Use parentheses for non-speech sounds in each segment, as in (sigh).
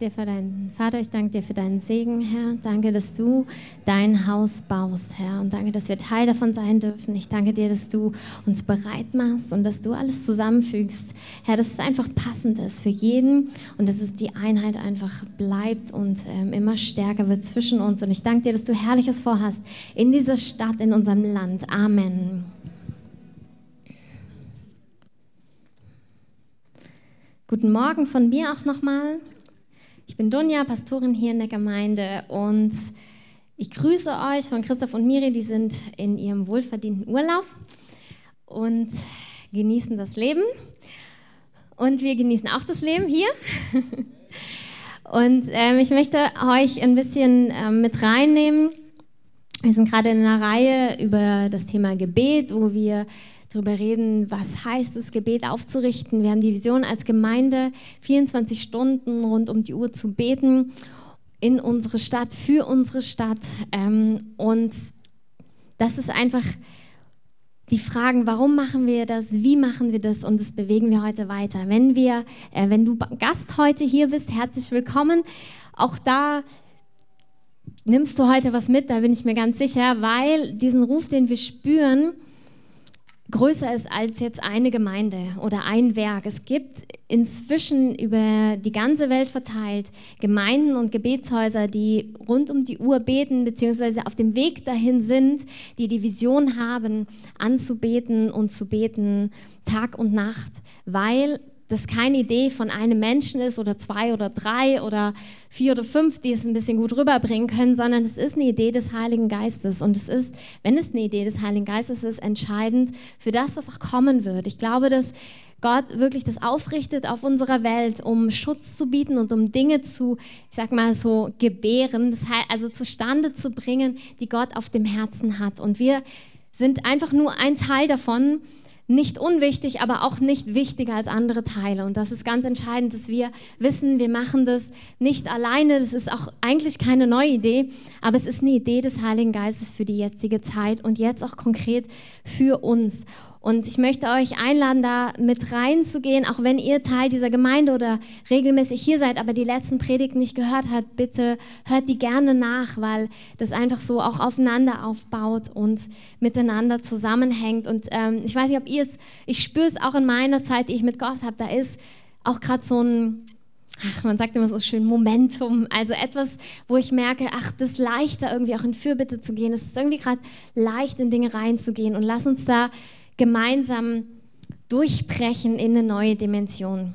dir für deinen Vater, ich danke dir für deinen Segen, Herr. Danke, dass du dein Haus baust, Herr. Und danke, dass wir Teil davon sein dürfen. Ich danke dir, dass du uns bereit machst und dass du alles zusammenfügst, Herr, dass es einfach passend ist für jeden und dass es die Einheit einfach bleibt und ähm, immer stärker wird zwischen uns. Und ich danke dir, dass du Herrliches vorhast in dieser Stadt, in unserem Land. Amen. Guten Morgen von mir auch nochmal. Ich bin Dunja, Pastorin hier in der Gemeinde und ich grüße euch von Christoph und Miri, die sind in ihrem wohlverdienten Urlaub und genießen das Leben. Und wir genießen auch das Leben hier. (laughs) Und ähm, ich möchte euch ein bisschen ähm, mit reinnehmen. Wir sind gerade in einer Reihe über das Thema Gebet, wo wir darüber reden, was heißt es, Gebet aufzurichten. Wir haben die Vision als Gemeinde, 24 Stunden rund um die Uhr zu beten in unsere Stadt, für unsere Stadt. Ähm, und das ist einfach die Fragen, warum machen wir das, wie machen wir das und das bewegen wir heute weiter. Wenn wir, äh, wenn du Gast heute hier bist, herzlich willkommen. Auch da nimmst du heute was mit, da bin ich mir ganz sicher, weil diesen Ruf, den wir spüren, größer ist als jetzt eine Gemeinde oder ein Werk. Es gibt inzwischen über die ganze Welt verteilt Gemeinden und Gebetshäuser, die rund um die Uhr beten, beziehungsweise auf dem Weg dahin sind, die die Vision haben, anzubeten und zu beten, Tag und Nacht, weil das keine Idee von einem Menschen ist oder zwei oder drei oder vier oder fünf, die es ein bisschen gut rüberbringen können, sondern es ist eine Idee des Heiligen Geistes. Und es ist, wenn es eine Idee des Heiligen Geistes ist, entscheidend für das, was auch kommen wird. Ich glaube, dass Gott wirklich das aufrichtet auf unserer Welt, um Schutz zu bieten und um Dinge zu, ich sag mal so, gebären, das heißt, also zustande zu bringen, die Gott auf dem Herzen hat. Und wir sind einfach nur ein Teil davon nicht unwichtig, aber auch nicht wichtiger als andere Teile. Und das ist ganz entscheidend, dass wir wissen, wir machen das nicht alleine. Das ist auch eigentlich keine neue Idee, aber es ist eine Idee des Heiligen Geistes für die jetzige Zeit und jetzt auch konkret für uns. Und ich möchte euch einladen, da mit reinzugehen, auch wenn ihr Teil dieser Gemeinde oder regelmäßig hier seid, aber die letzten Predigten nicht gehört habt, bitte hört die gerne nach, weil das einfach so auch aufeinander aufbaut und miteinander zusammenhängt. Und ähm, ich weiß nicht, ob ihr es, ich spüre es auch in meiner Zeit, die ich mit Gott habe, da ist auch gerade so ein, ach, man sagt immer so schön, Momentum, also etwas, wo ich merke, ach, das ist leichter irgendwie auch in Fürbitte zu gehen, es ist irgendwie gerade leicht in Dinge reinzugehen. Und lass uns da gemeinsam durchbrechen in eine neue Dimension.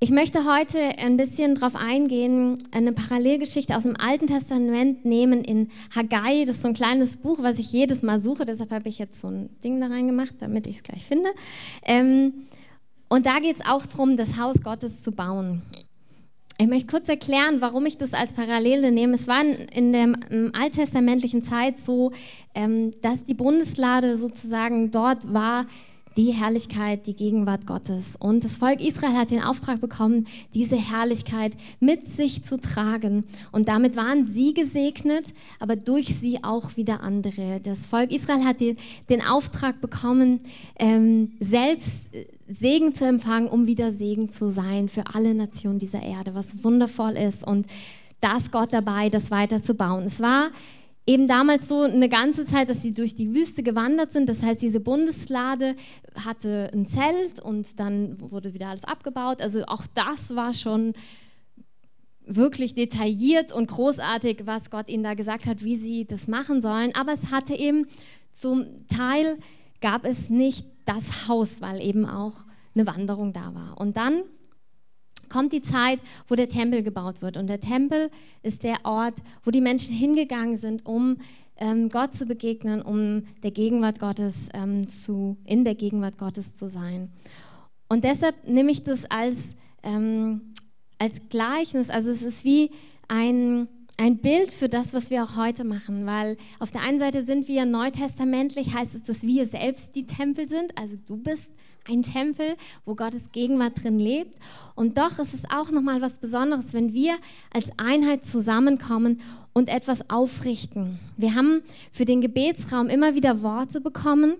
Ich möchte heute ein bisschen darauf eingehen, eine Parallelgeschichte aus dem Alten Testament nehmen in Haggai. Das ist so ein kleines Buch, was ich jedes Mal suche. Deshalb habe ich jetzt so ein Ding da reingemacht, damit ich es gleich finde. Ähm, und da geht es auch darum, das Haus Gottes zu bauen. Ich möchte kurz erklären, warum ich das als Parallele nehme. Es war in der alttestamentlichen Zeit so, ähm, dass die Bundeslade sozusagen dort war, die Herrlichkeit, die Gegenwart Gottes. Und das Volk Israel hat den Auftrag bekommen, diese Herrlichkeit mit sich zu tragen. Und damit waren sie gesegnet, aber durch sie auch wieder andere. Das Volk Israel hat den Auftrag bekommen, ähm, selbst Segen zu empfangen, um wieder Segen zu sein für alle Nationen dieser Erde, was wundervoll ist. Und da ist Gott dabei, das weiterzubauen. Es war eben damals so eine ganze Zeit, dass sie durch die Wüste gewandert sind. Das heißt, diese Bundeslade hatte ein Zelt und dann wurde wieder alles abgebaut. Also auch das war schon wirklich detailliert und großartig, was Gott ihnen da gesagt hat, wie sie das machen sollen. Aber es hatte eben zum Teil gab es nicht das Haus, weil eben auch eine Wanderung da war. Und dann kommt die Zeit, wo der Tempel gebaut wird. Und der Tempel ist der Ort, wo die Menschen hingegangen sind, um ähm, Gott zu begegnen, um der Gegenwart Gottes ähm, zu, in der Gegenwart Gottes zu sein. Und deshalb nehme ich das als, ähm, als Gleichnis. Also es ist wie ein, ein Bild für das, was wir auch heute machen, weil auf der einen Seite sind wir neutestamentlich, heißt es, dass wir selbst die Tempel sind, also du bist ein Tempel, wo Gottes Gegenwart drin lebt. Und doch ist es auch nochmal was Besonderes, wenn wir als Einheit zusammenkommen und etwas aufrichten. Wir haben für den Gebetsraum immer wieder Worte bekommen,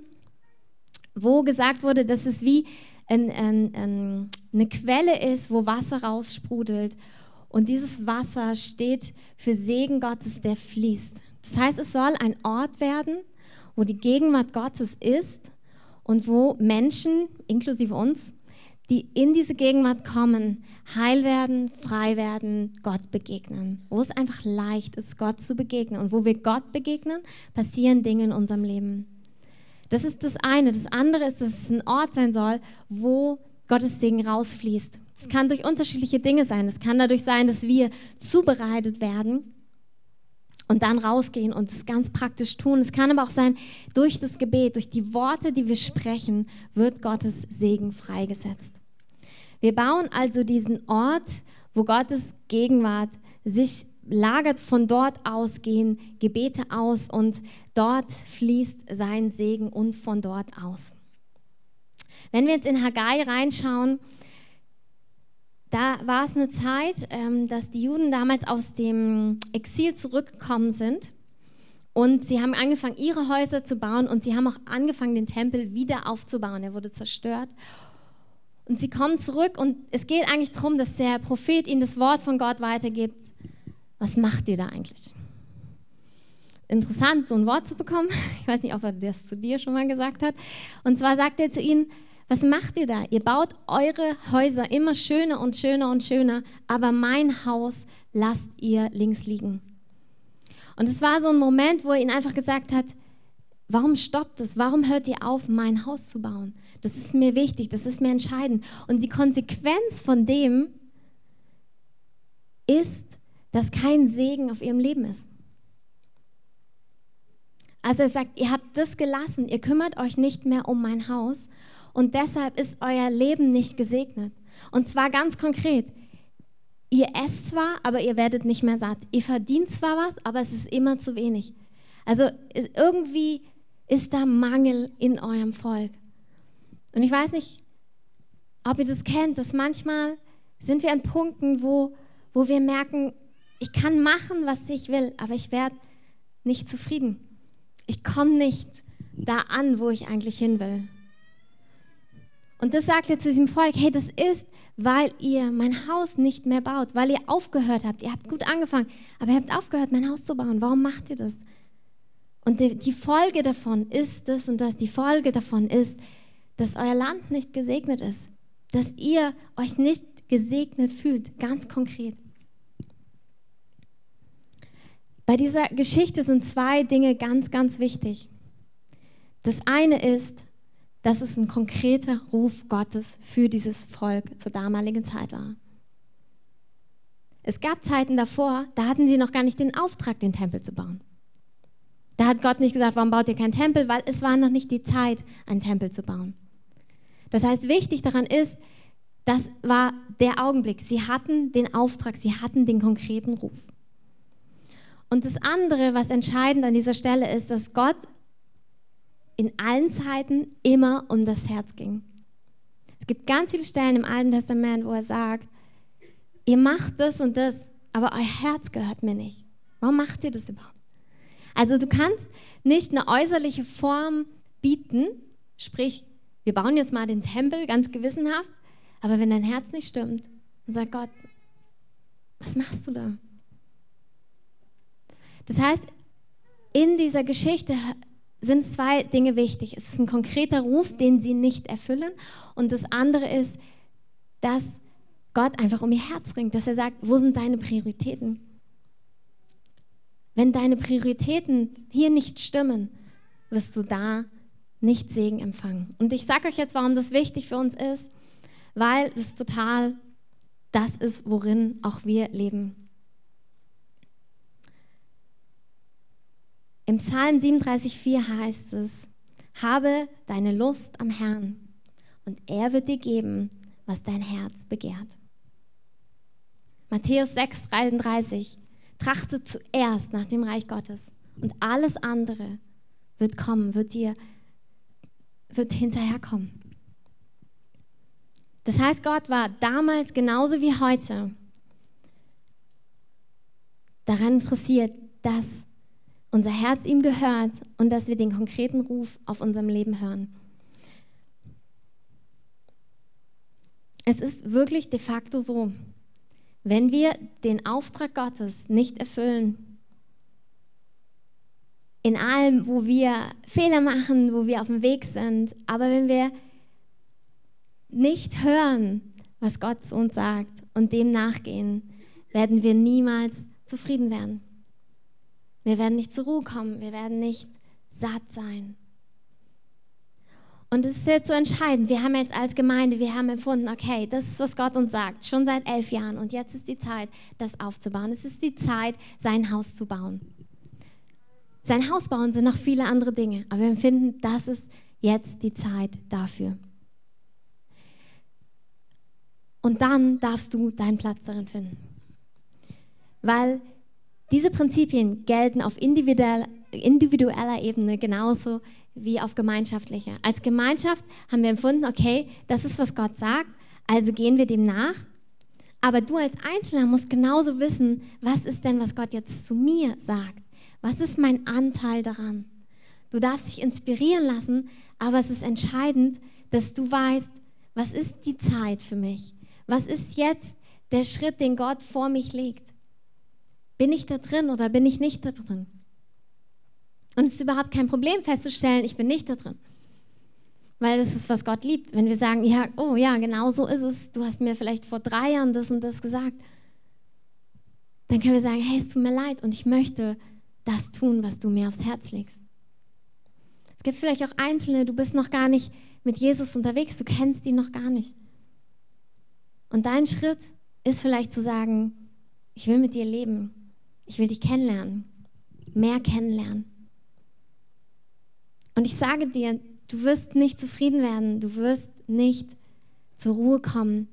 wo gesagt wurde, dass es wie ein, ein, ein eine Quelle ist, wo Wasser raussprudelt. Und dieses Wasser steht für Segen Gottes, der fließt. Das heißt, es soll ein Ort werden, wo die Gegenwart Gottes ist und wo Menschen, inklusive uns, die in diese Gegenwart kommen, heil werden, frei werden, Gott begegnen. Wo es einfach leicht ist, Gott zu begegnen. Und wo wir Gott begegnen, passieren Dinge in unserem Leben. Das ist das eine. Das andere ist, dass es ein Ort sein soll, wo Gottes Segen rausfließt. Es kann durch unterschiedliche Dinge sein. Es kann dadurch sein, dass wir zubereitet werden und dann rausgehen und es ganz praktisch tun. Es kann aber auch sein, durch das Gebet, durch die Worte, die wir sprechen, wird Gottes Segen freigesetzt. Wir bauen also diesen Ort, wo Gottes Gegenwart sich lagert. Von dort aus gehen Gebete aus und dort fließt sein Segen und von dort aus. Wenn wir jetzt in Haggai reinschauen, da war es eine Zeit, ähm, dass die Juden damals aus dem Exil zurückgekommen sind und sie haben angefangen, ihre Häuser zu bauen und sie haben auch angefangen, den Tempel wieder aufzubauen. Er wurde zerstört. Und sie kommen zurück und es geht eigentlich darum, dass der Prophet ihnen das Wort von Gott weitergibt. Was macht ihr da eigentlich? Interessant, so ein Wort zu bekommen. (laughs) Ich weiß nicht, ob er das zu dir schon mal gesagt hat. Und zwar sagt er zu ihnen, was macht ihr da? Ihr baut eure Häuser immer schöner und schöner und schöner, aber mein Haus lasst ihr links liegen. Und es war so ein Moment, wo er ihnen einfach gesagt hat, warum stoppt es? Warum hört ihr auf, mein Haus zu bauen? Das ist mir wichtig, das ist mir entscheidend. Und die Konsequenz von dem ist, dass kein Segen auf ihrem Leben ist. Also er sagt, ihr habt das gelassen, ihr kümmert euch nicht mehr um mein Haus und deshalb ist euer Leben nicht gesegnet. Und zwar ganz konkret. Ihr esst zwar, aber ihr werdet nicht mehr satt. Ihr verdient zwar was, aber es ist immer zu wenig. Also irgendwie ist da Mangel in eurem Volk. Und ich weiß nicht, ob ihr das kennt, dass manchmal sind wir an Punkten, wo, wo wir merken, ich kann machen, was ich will, aber ich werde nicht zufrieden. Ich komme nicht da an, wo ich eigentlich hin will. Und das sagt er zu diesem Volk, hey, das ist, weil ihr mein Haus nicht mehr baut, weil ihr aufgehört habt. Ihr habt gut angefangen, aber ihr habt aufgehört, mein Haus zu bauen. Warum macht ihr das? Und die, Folge davon ist das und das. Die Folge davon ist, dass euer Land nicht gesegnet ist. Dass ihr euch nicht gesegnet fühlt, ganz konkret. Bei dieser Geschichte sind zwei Dinge ganz, ganz wichtig. Das eine ist, dass es ein konkreter Ruf Gottes für dieses Volk zur damaligen Zeit war. Es gab Zeiten davor, da hatten sie noch gar nicht den Auftrag, den Tempel zu bauen. Da hat Gott nicht gesagt, warum baut ihr keinen Tempel, weil es war noch nicht die Zeit, einen Tempel zu bauen. Das heißt, wichtig daran ist, das war der Augenblick. Sie hatten den Auftrag, sie hatten den konkreten Ruf. Und das andere, was entscheidend an dieser Stelle ist, dass Gott in allen Zeiten immer um das Herz ging. Es gibt ganz viele Stellen im Alten Testament, wo er sagt, ihr macht das und das, aber euer Herz gehört mir nicht. Warum macht ihr das überhaupt? Also du kannst nicht eine äußerliche Form bieten, sprich, wir bauen jetzt mal den Tempel ganz gewissenhaft, aber wenn dein Herz nicht stimmt, dann sagt Gott, was machst du da? Das heißt, in dieser Geschichte sind zwei Dinge wichtig. Es ist ein konkreter Ruf, den sie nicht erfüllen. Und das andere ist, dass Gott einfach um ihr Herz ringt, dass er sagt, wo sind deine Prioritäten? Wenn deine Prioritäten hier nicht stimmen, wirst du da nicht Segen empfangen. Und ich sage euch jetzt, warum das wichtig für uns ist, weil es total das ist, worin auch wir leben. Im Psalm 37,4 heißt es: Habe deine Lust am Herrn und er wird dir geben, was dein Herz begehrt. Matthäus 6,33 Trachte zuerst nach dem Reich Gottes und alles andere wird kommen, wird dir wird hinterherkommen. Das heißt, Gott war damals genauso wie heute daran interessiert, dass unser Herz ihm gehört und dass wir den konkreten Ruf auf unserem Leben hören. es ist wirklich de facto so, wenn wir den Auftrag Gottes nicht erfüllen, in allem, wo wir Fehler machen, wo wir auf dem Weg sind, aber wenn wir nicht hören, was Gott zu uns sagt und dem nachgehen, werden wir niemals zufrieden werden. Wir werden nicht zur Ruhe kommen, wir werden nicht satt sein. Und es ist jetzt so entscheidend. Wir haben jetzt als Gemeinde, wir haben empfunden, okay, das ist, was Gott uns sagt, schon seit elf Jahren. Und jetzt ist die Zeit, das aufzubauen. Es ist die Zeit, sein Haus zu bauen. Sein Haus bauen sind noch viele andere Dinge, aber wir empfinden, das ist jetzt die Zeit dafür. Und dann darfst du deinen Platz darin finden. Weil diese Prinzipien gelten auf individueller, Ebene genauso wie auf gemeinschaftlicher. Als Gemeinschaft haben wir empfunden, okay, das ist, was Gott sagt, also gehen wir dem nach. Aber du als Einzelner musst genauso wissen, was ist denn, was Gott jetzt zu mir sagt? Was ist mein Anteil daran? Du darfst dich inspirieren lassen, aber es ist entscheidend, dass du weißt, was ist die Zeit für mich? Was ist jetzt der Schritt, den Gott vor mich legt? Bin ich da drin oder bin ich nicht da drin? Und es ist überhaupt kein Problem festzustellen, ich bin nicht da drin. Weil das ist, was Gott liebt. Wenn wir sagen, ja, oh ja, genau so ist es, du hast mir vielleicht vor drei Jahren das und das gesagt, dann können wir sagen, hey, es tut mir leid und ich möchte das tun, was du mir aufs Herz legst. Es gibt vielleicht auch Einzelne, du bist noch gar nicht mit Jesus unterwegs, du kennst ihn noch gar nicht. Und dein Schritt ist vielleicht zu sagen, ich will mit dir leben. Ich will dich kennenlernen. Mehr kennenlernen. Und ich sage dir, du wirst nicht zufrieden werden. Du wirst nicht zur Ruhe kommen,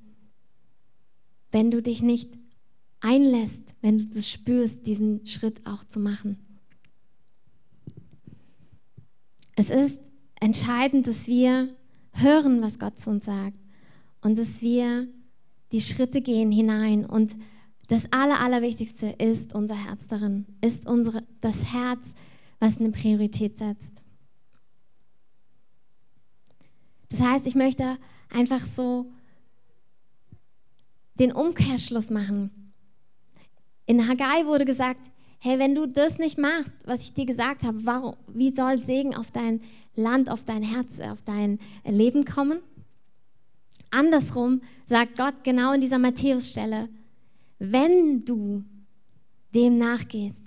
wenn du dich nicht einlässt, wenn du das spürst, diesen Schritt auch zu machen. Es ist entscheidend, dass wir hören, was Gott zu uns sagt und dass wir die Schritte gehen hinein. Und das Aller, Allerwichtigste ist unser Herz darin, ist unsere, das Herz, was eine Priorität setzt. Das heißt, ich möchte einfach so den Umkehrschluss machen. In Haggai wurde gesagt, hey, wenn du das nicht machst, was ich dir gesagt habe, warum, wie soll Segen auf dein Land, auf dein Herz, auf dein Leben kommen? Andersrum sagt Gott genau in dieser Matthäusstelle, wenn du dem nachgehst,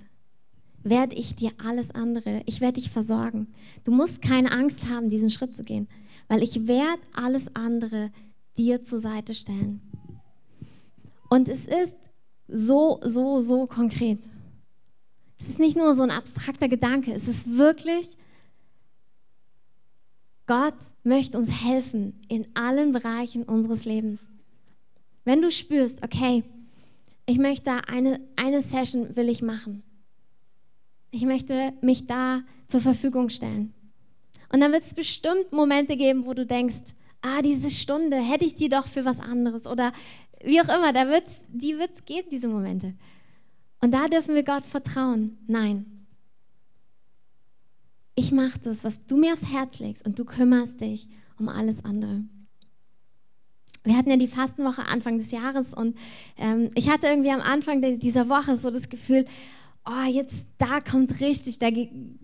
werde ich dir alles andere, ich werde dich versorgen. Du musst keine Angst haben, diesen Schritt zu gehen, weil ich werde alles andere dir zur Seite stellen. Und es ist so, so, so konkret. Es ist nicht nur so ein abstrakter Gedanke, es ist wirklich Gott möchte uns helfen in allen Bereichen unseres Lebens. Wenn du spürst, okay, ich möchte eine, eine Session will ich machen. Ich möchte mich da zur Verfügung stellen. Und dann wird es bestimmt Momente geben, wo du denkst, ah, diese Stunde hätte ich die doch für was anderes oder wie auch immer, da wird's, die wird es geben, diese Momente. Und da dürfen wir Gott vertrauen. Nein, ich mache das, was du mir aufs Herz legst und du kümmerst dich um alles andere. Wir hatten ja die Fastenwoche Anfang des Jahres und ähm, ich hatte irgendwie am Anfang dieser Woche so das Gefühl, oh, jetzt da kommt richtig, da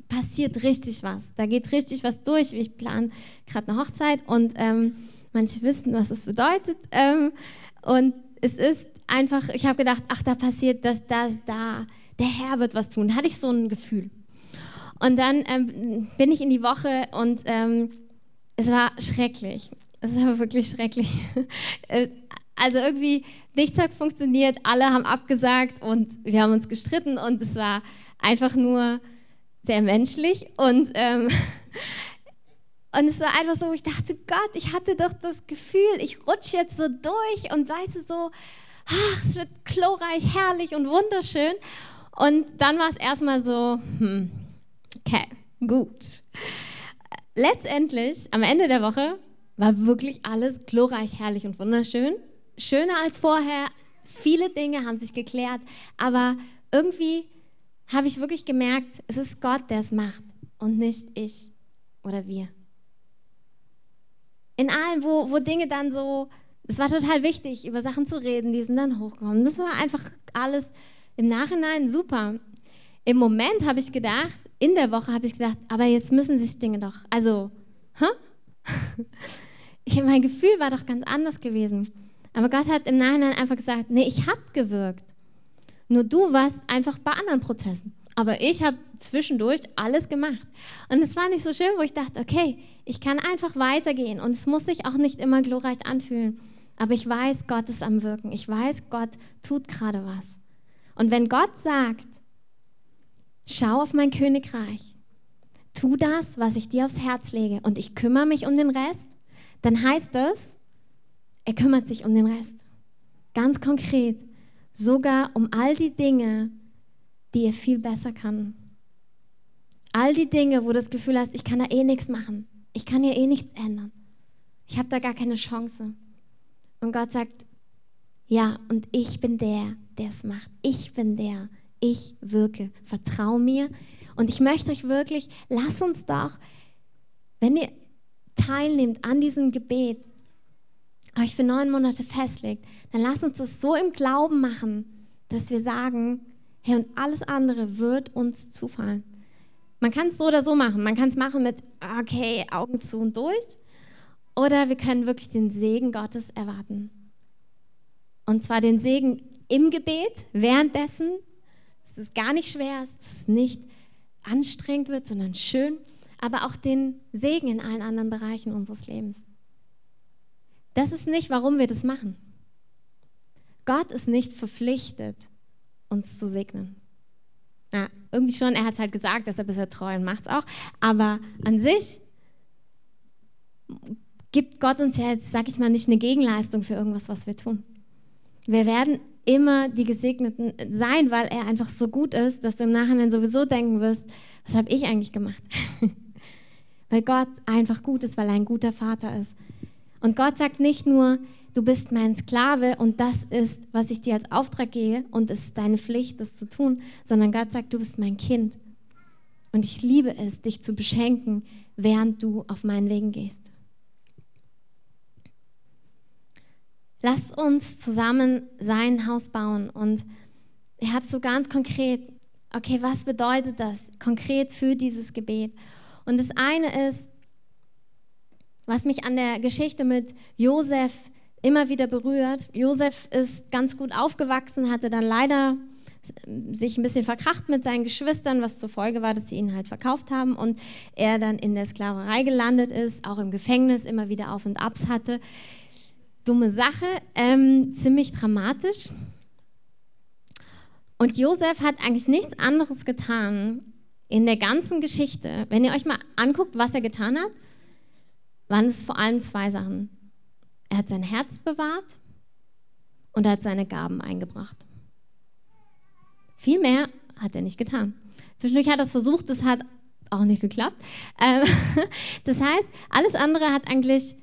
passiert richtig was, da geht richtig was durch. Ich plane gerade eine Hochzeit und ähm, manche wissen, was das bedeutet. Ähm, und es ist einfach, ich habe gedacht, ach, da passiert das, das, da, der Herr wird was tun. Hatte ich so ein Gefühl. Und dann ähm, bin ich in die Woche und ähm, es war schrecklich. Es war wirklich schrecklich. (laughs) Äh, also irgendwie nichts hat funktioniert, alle haben abgesagt und wir haben uns gestritten und es war einfach nur sehr menschlich und ähm, (laughs) und es war einfach so, ich dachte, Gott, ich hatte doch das Gefühl, ich rutsche jetzt so durch und weißt du so, ach, es wird glorreich, herrlich und wunderschön. Und dann war es erstmal so, hm, Okay, gut. Letztendlich, am Ende der Woche, war wirklich alles glorreich, herrlich und wunderschön. Schöner als vorher. Viele Dinge haben sich geklärt, aber irgendwie habe ich wirklich gemerkt, es ist Gott, der es macht und nicht ich oder wir. In allem, wo, wo Dinge dann so Es war total wichtig, über Sachen zu reden, die sind dann hochgekommen. Das war einfach alles im Nachhinein super. Im Moment habe ich gedacht, in der Woche habe ich gedacht, aber jetzt müssen sich Dinge doch, also, hä? (laughs) Mein Gefühl war doch ganz anders gewesen. Aber Gott hat im Nachhinein einfach gesagt, nee, ich habe gewirkt. Nur du warst einfach bei anderen Prozessen. Aber ich habe zwischendurch alles gemacht. Und es war nicht so schön, wo ich dachte, okay, ich kann einfach weitergehen. Und es muss sich auch nicht immer glorreich anfühlen. Aber ich weiß, Gott ist am Wirken. Ich weiß, Gott tut gerade was. Und wenn Gott sagt, schau auf mein Königreich, tu das, was ich dir aufs Herz lege und ich kümmere mich um den Rest, dann heißt es, er kümmert sich um den Rest. Ganz konkret, sogar um all die Dinge, die er viel besser kann. All die Dinge, wo du das Gefühl hast, ich kann da eh nichts machen. Ich kann hier eh nichts ändern. Ich habe da gar keine Chance. Und Gott sagt, ja, und ich bin der, der es macht. Ich bin der, ich wirke. Vertrau mir. Und ich möchte euch wirklich, lass uns doch, wenn ihr teilnehmt an diesem Gebet, euch für neun Monate festlegt, dann lasst uns das so im Glauben machen, dass wir sagen, hey, und alles andere wird uns zufallen. Man kann es so oder so machen. Man kann es machen mit, okay, Augen zu und durch. Oder wir können wirklich den Segen Gottes erwarten. Und zwar den Segen im Gebet, währenddessen. Es ist gar nicht schwer, es ist nicht anstrengend wird, sondern schön. Aber auch den Segen in allen anderen Bereichen unseres Lebens. Das ist nicht, warum wir das machen. Gott ist nicht verpflichtet, uns zu segnen. Ja, irgendwie schon, er hat halt gesagt, ist er treu und macht es auch. Aber an sich gibt Gott uns ja jetzt, sag ich mal, nicht eine Gegenleistung für irgendwas, was wir tun. Wir werden immer die Gesegneten sein, weil er einfach so gut ist, dass du im Nachhinein sowieso denken wirst, was habe ich eigentlich gemacht? (laughs) weil Gott einfach gut ist, weil er ein guter Vater ist. Und Gott sagt nicht nur, du bist mein Sklave und das ist, was ich dir als Auftrag gehe und es ist deine Pflicht, das zu tun, sondern Gott sagt, du bist mein Kind. Und ich liebe es, dich zu beschenken, während du auf meinen Wegen gehst. Lass uns zusammen sein Haus bauen und ich habe so ganz konkret, okay, was bedeutet das konkret für dieses Gebet? Und das eine ist, was mich an der Geschichte mit Josef immer wieder berührt. Josef ist ganz gut aufgewachsen, hatte dann leider sich ein bisschen verkracht mit seinen Geschwistern, was zur Folge war, dass sie ihn halt verkauft haben und er dann in der Sklaverei gelandet ist, auch im Gefängnis immer wieder Auf und Abs hatte. Dumme Sache, ähm, ziemlich dramatisch. Und Josef hat eigentlich nichts anderes getan in der ganzen Geschichte. Wenn ihr euch mal anguckt, was er getan hat, waren es vor allem zwei Sachen. Er hat sein Herz bewahrt und er hat seine Gaben eingebracht. Viel mehr hat er nicht getan. Zwischendurch hat er es versucht, das hat auch nicht geklappt. Ähm, (laughs) das heißt, alles andere hat eigentlich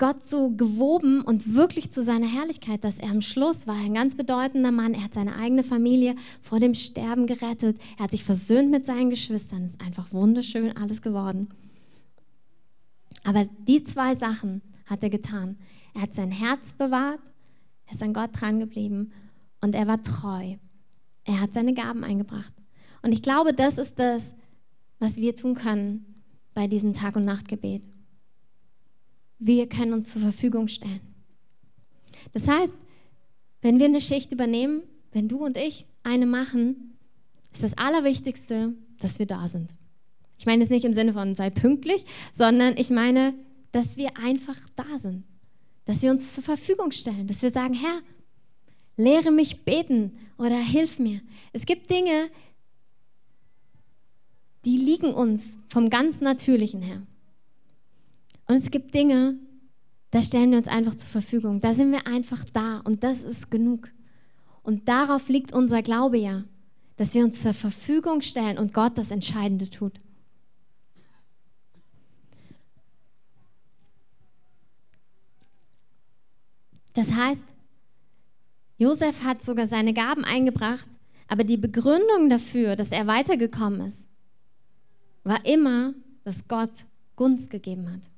Gott so gewoben und wirklich zu seiner Herrlichkeit, dass er am Schluss war ein ganz bedeutender Mann. Er hat seine eigene Familie vor dem Sterben gerettet. Er hat sich versöhnt mit seinen Geschwistern. Es ist einfach wunderschön alles geworden. Aber die zwei Sachen hat er getan. Er hat sein Herz bewahrt, er ist an Gott dran geblieben und er war treu. Er hat seine Gaben eingebracht. Und ich glaube, das ist das, was wir tun können bei diesem Tag- und Nachtgebet. Wir können uns zur Verfügung stellen. Das heißt, wenn wir eine Schicht übernehmen, wenn du und ich eine machen, ist das Allerwichtigste, dass wir da sind. Ich meine es nicht im Sinne von sei pünktlich, sondern ich meine, dass wir einfach da sind. Dass wir uns zur Verfügung stellen. Dass wir sagen, Herr, lehre mich beten oder hilf mir. Es gibt Dinge, die liegen uns vom ganz Natürlichen her. Und es gibt Dinge, da stellen wir uns einfach zur Verfügung. Da sind wir einfach da und das ist genug. Und darauf liegt unser Glaube ja, dass wir uns zur Verfügung stellen und Gott das Entscheidende tut. Das heißt, Josef hat sogar seine Gaben eingebracht, aber die Begründung dafür, dass er weitergekommen ist, war immer, dass Gott Gunst gegeben hat.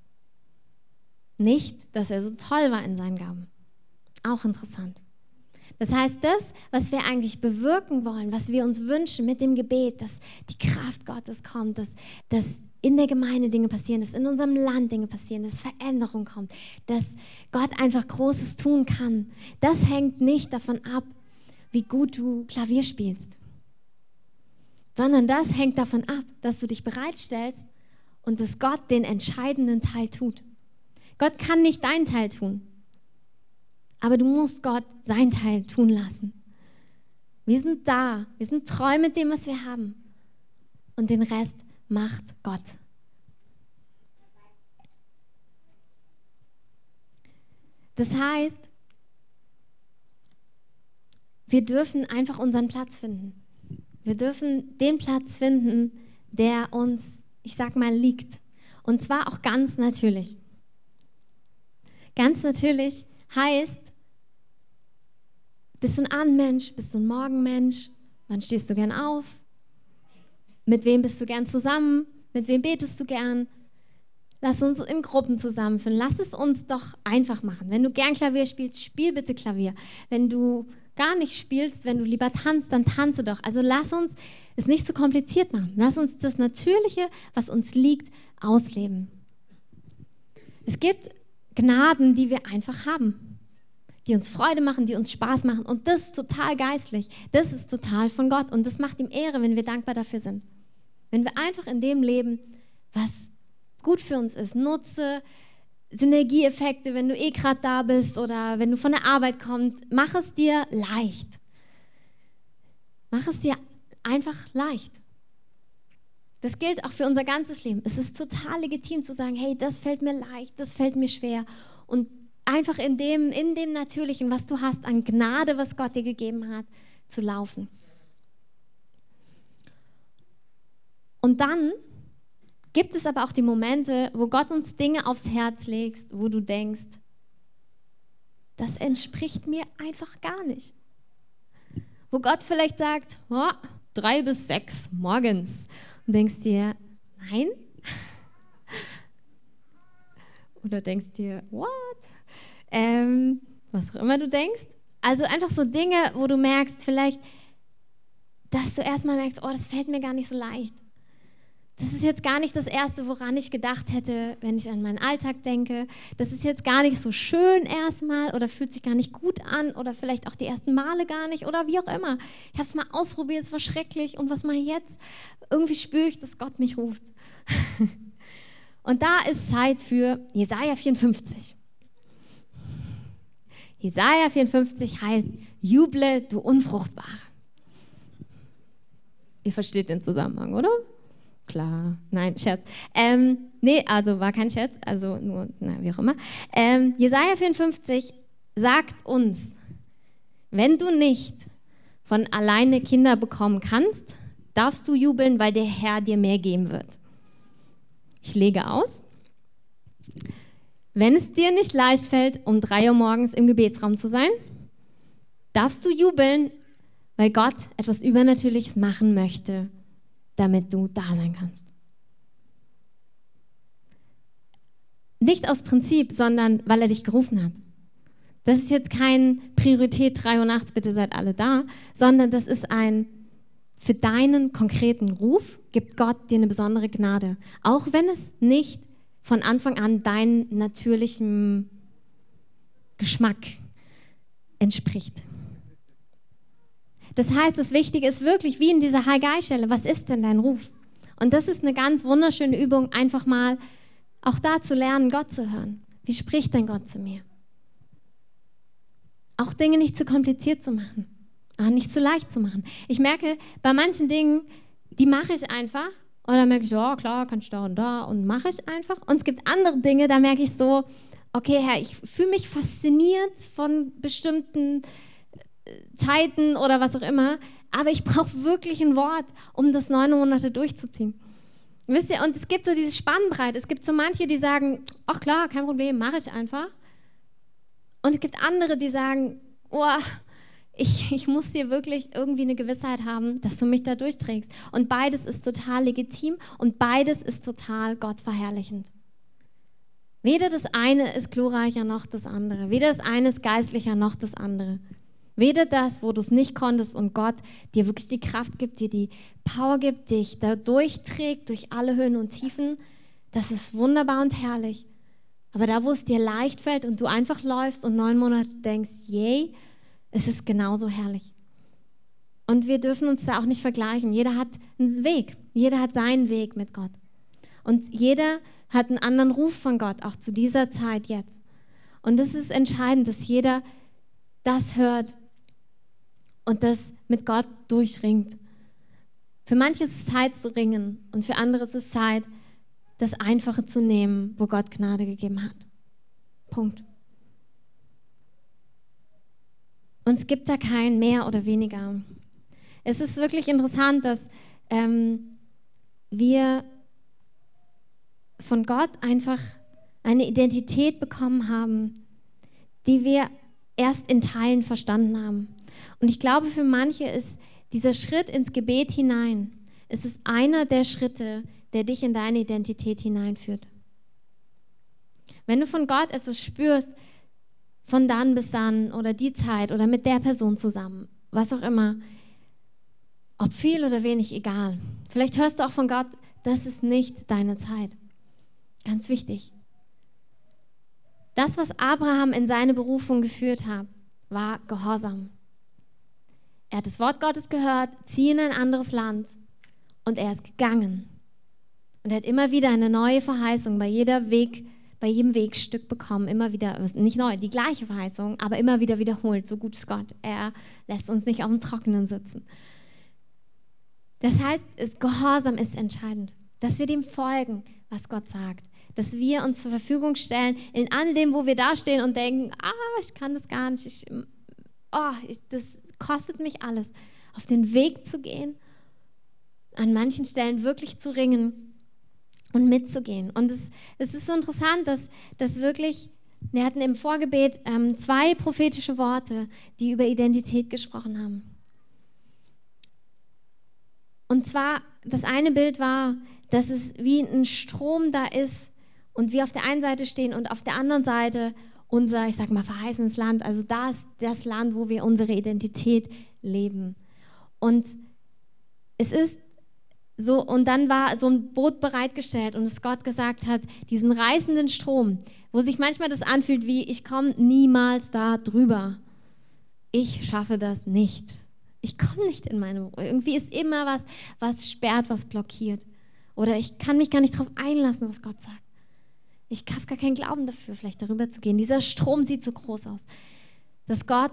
Nicht, dass er so toll war in seinen Gaben. Auch interessant. Das heißt, das, was wir eigentlich bewirken wollen, was wir uns wünschen mit dem Gebet, dass die Kraft Gottes kommt, dass, dass in der Gemeinde Dinge passieren, dass in unserem Land Dinge passieren, dass Veränderung kommt, dass Gott einfach Großes tun kann, das hängt nicht davon ab, wie gut du Klavier spielst, sondern das hängt davon ab, dass du dich bereitstellst und dass Gott den entscheidenden Teil tut. Gott kann nicht deinen Teil tun, aber du musst Gott seinen Teil tun lassen. Wir sind da, wir sind treu mit dem, was wir haben und den Rest macht Gott. Das heißt, wir dürfen einfach unseren Platz finden. Wir dürfen den Platz finden, der uns, ich sag mal, liegt. Und zwar auch ganz natürlich. Ganz natürlich heißt, bist du ein Abendmensch, bist du ein Morgenmensch, wann stehst du gern auf, mit wem bist du gern zusammen, mit wem betest du gern. Lass uns in Gruppen zusammenfinden. Lass es uns doch einfach machen. Wenn du gern Klavier spielst, spiel bitte Klavier. Wenn du gar nicht spielst, wenn du lieber tanzt, dann tanze doch. Also lass uns es nicht zu kompliziert machen. Lass uns das Natürliche, was uns liegt, ausleben. Es gibt Gnaden, die wir einfach haben, die uns Freude machen, die uns Spaß machen. Und das ist total geistlich. Das ist total von Gott. Und das macht ihm Ehre, wenn wir dankbar dafür sind. Wenn wir einfach in dem leben, was gut für uns ist. Nutze Synergieeffekte, wenn du eh gerade da bist oder wenn du von der Arbeit kommst. Mach es dir leicht. Mach es dir einfach leicht. Das gilt auch für unser ganzes Leben. Es ist total legitim zu sagen, hey, das fällt mir leicht, das fällt mir schwer. Und einfach in dem, in dem Natürlichen, was du hast, an Gnade, was Gott dir gegeben hat, zu laufen. Und dann gibt es aber auch die Momente, wo Gott uns Dinge aufs Herz legt, wo du denkst, das entspricht mir einfach gar nicht. Wo Gott vielleicht sagt, oh, drei bis sechs morgens und denkst dir, nein. Oder denkst dir, what? Ähm, was auch immer du denkst. Also einfach so Dinge, wo du merkst, vielleicht, dass du erstmal merkst, oh, das fällt mir gar nicht so leicht. Das ist jetzt gar nicht das Erste, woran ich gedacht hätte, wenn ich an meinen Alltag denke. Das ist jetzt gar nicht so schön erstmal oder fühlt sich gar nicht gut an oder vielleicht auch die ersten Male gar nicht oder wie auch immer. Ich habe es mal ausprobiert, es war schrecklich und was mache ich jetzt? Irgendwie spüre ich, dass Gott mich ruft. (laughs) und da ist Zeit für Jesaja 54. Jesaja 54 heißt: Juble, du Unfruchtbare. Ihr versteht den Zusammenhang, oder? Klar, nein, Scherz. Ähm, nee, also war kein Scherz, also nur, na, wie auch immer. Ähm, Jesaja 54 sagt uns, wenn du nicht von alleine Kinder bekommen kannst, darfst du jubeln, weil der Herr dir mehr geben wird. Ich lege aus. Wenn es dir nicht leicht fällt, um drei Uhr morgens im Gebetsraum zu sein, darfst du jubeln, weil Gott etwas Übernatürliches machen möchte damit du da sein kannst. Nicht aus Prinzip, sondern weil er dich gerufen hat. Das ist jetzt kein Priorität 3 Uhr nachts, bitte seid alle da, sondern das ist ein, für deinen konkreten Ruf gibt Gott dir eine besondere Gnade. Auch wenn es nicht von Anfang an deinem natürlichen Geschmack entspricht. Das heißt, das Wichtige ist wirklich, wie in dieser Haggai-Stelle, was ist denn dein Ruf? Und das ist eine ganz wunderschöne Übung, einfach mal auch da zu lernen, Gott zu hören. Wie spricht denn Gott zu mir? Auch Dinge nicht zu kompliziert zu machen, auch nicht zu leicht zu machen. Ich merke, bei manchen Dingen, die mache ich einfach und dann merke ich, ja klar, kann ich da und da und mache ich einfach. Und es gibt andere Dinge, da merke ich so, okay, Herr, ich fühle mich fasziniert von bestimmten Zeiten oder was auch immer, aber ich brauche wirklich ein Wort, um das neun Monate durchzuziehen. Wisst ihr, und es gibt so diese Spannbreite. Es gibt so manche, die sagen, ach klar, kein Problem, mache ich einfach. Und es gibt andere, die sagen, oh, ich, ich muss hier wirklich irgendwie eine Gewissheit haben, dass du mich da durchträgst. Und beides ist total legitim und beides ist total gottverherrlichend. Weder das eine ist glorreicher noch das andere. Weder das eine ist geistlicher noch das andere. Weder das, wo du es nicht konntest und Gott dir wirklich die Kraft gibt, dir die Power gibt, dich da durchträgt durch alle Höhen und Tiefen. Das ist wunderbar und herrlich. Aber da, wo es dir leicht fällt und du einfach läufst und neun Monate denkst, yay, es ist genauso herrlich. Und wir dürfen uns da auch nicht vergleichen. Jeder hat einen Weg. Jeder hat seinen Weg mit Gott. Und jeder hat einen anderen Ruf von Gott, auch zu dieser Zeit jetzt. Und es ist entscheidend, dass jeder das hört und das mit Gott durchringt. Für manche ist es Zeit zu ringen und für andere ist es Zeit, das Einfache zu nehmen, wo Gott Gnade gegeben hat. Punkt. Und es gibt da kein mehr oder weniger. Es ist wirklich interessant, dass ähm, wir von Gott einfach eine Identität bekommen haben, die wir erst in Teilen verstanden haben. Und ich glaube, für manche ist dieser Schritt ins Gebet hinein, es ist einer der Schritte, der dich in deine Identität hineinführt. Wenn du von Gott etwas spürst, von dann bis dann oder die Zeit oder mit der Person zusammen, was auch immer, ob viel oder wenig, egal. Vielleicht hörst du auch von Gott, das ist nicht deine Zeit. Ganz wichtig. Das, was Abraham in seine Berufung geführt hat, war Gehorsam. Er hat das Wort Gottes gehört, zieh in ein anderes Land und er ist gegangen. Und er hat immer wieder eine neue Verheißung bei jeder Weg, bei jedem Wegstück bekommen, immer wieder, nicht neu, die gleiche Verheißung, aber immer wieder wiederholt. So gut ist Gott. Er lässt uns nicht auf dem Trockenen sitzen. Das heißt, Gehorsam ist entscheidend, dass wir dem folgen, was Gott sagt dass wir uns zur Verfügung stellen in all dem, wo wir dastehen und denken, ah, ich kann das gar nicht, ich, oh, ich, das kostet mich alles, auf den Weg zu gehen, an manchen Stellen wirklich zu ringen und mitzugehen. Und es, es ist so interessant, dass, dass wirklich, wir hatten im Vorgebet ähm, zwei prophetische Worte, die über Identität gesprochen haben. Und zwar, das eine Bild war, dass es wie ein Strom da ist, und wir auf der einen Seite stehen und auf der anderen Seite unser, ich sag mal, verheißenes Land. Also da ist das Land, wo wir unsere Identität leben. Und es ist so, und dann war so ein Boot bereitgestellt und es Gott gesagt hat, diesen reißenden Strom, wo sich manchmal das anfühlt wie, ich komme niemals da drüber. Ich schaffe das nicht. Ich komme nicht in meine, irgendwie ist immer was, was sperrt, was blockiert. Oder ich kann mich gar nicht darauf einlassen, was Gott sagt. Ich habe gar keinen Glauben dafür, vielleicht darüber zu gehen. Dieser Strom sieht so groß aus, dass Gott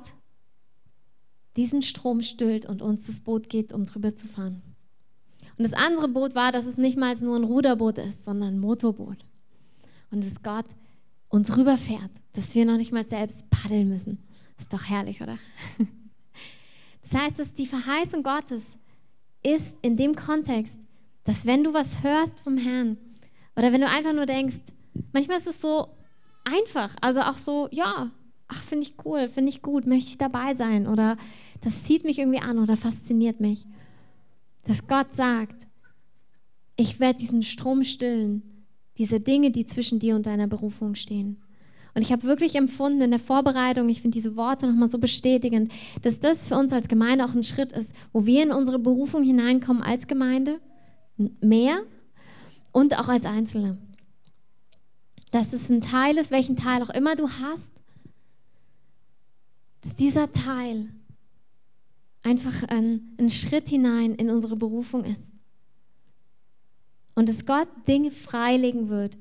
diesen Strom stillt und uns das Boot geht, um drüber zu fahren. Und das andere Boot war, dass es nicht mal nur ein Ruderboot ist, sondern ein Motorboot. Und dass Gott uns rüberfährt, dass wir noch nicht mal selbst paddeln müssen. Ist doch herrlich, oder? (laughs) Das heißt, dass die Verheißung Gottes ist in dem Kontext, dass wenn du was hörst vom Herrn oder wenn du einfach nur denkst, manchmal ist es so einfach, also auch so, ja, ach, finde ich cool, finde ich gut, möchte ich dabei sein oder das zieht mich irgendwie an oder fasziniert mich. Dass Gott sagt, ich werde diesen Strom stillen, diese Dinge, die zwischen dir und deiner Berufung stehen. Und ich habe wirklich empfunden in der Vorbereitung, ich finde diese Worte nochmal so bestätigend, dass das für uns als Gemeinde auch ein Schritt ist, wo wir in unsere Berufung hineinkommen als Gemeinde, mehr und auch als Einzelne dass es ein Teil ist, welchen Teil auch immer du hast, dass dieser Teil einfach ein, ein Schritt hinein in unsere Berufung ist. Und dass Gott Dinge freilegen wird,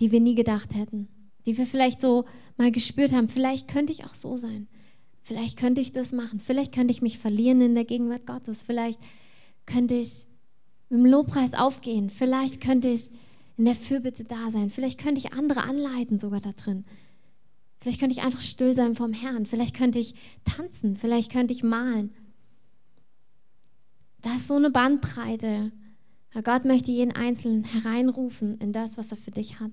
die wir nie gedacht hätten, die wir vielleicht so mal gespürt haben. Vielleicht könnte ich auch so sein. Vielleicht könnte ich das machen. Vielleicht könnte ich mich verlieren in der Gegenwart Gottes. Vielleicht könnte ich dem Lobpreis aufgehen. Vielleicht könnte ich in der Fürbitte da sein. Vielleicht könnte ich andere anleiten sogar da drin. Vielleicht könnte ich einfach still sein vom Herrn. Vielleicht könnte ich tanzen. Vielleicht könnte ich malen. Da ist so eine Bandbreite. Herr Gott möchte jeden Einzelnen hereinrufen in das, was er für dich hat.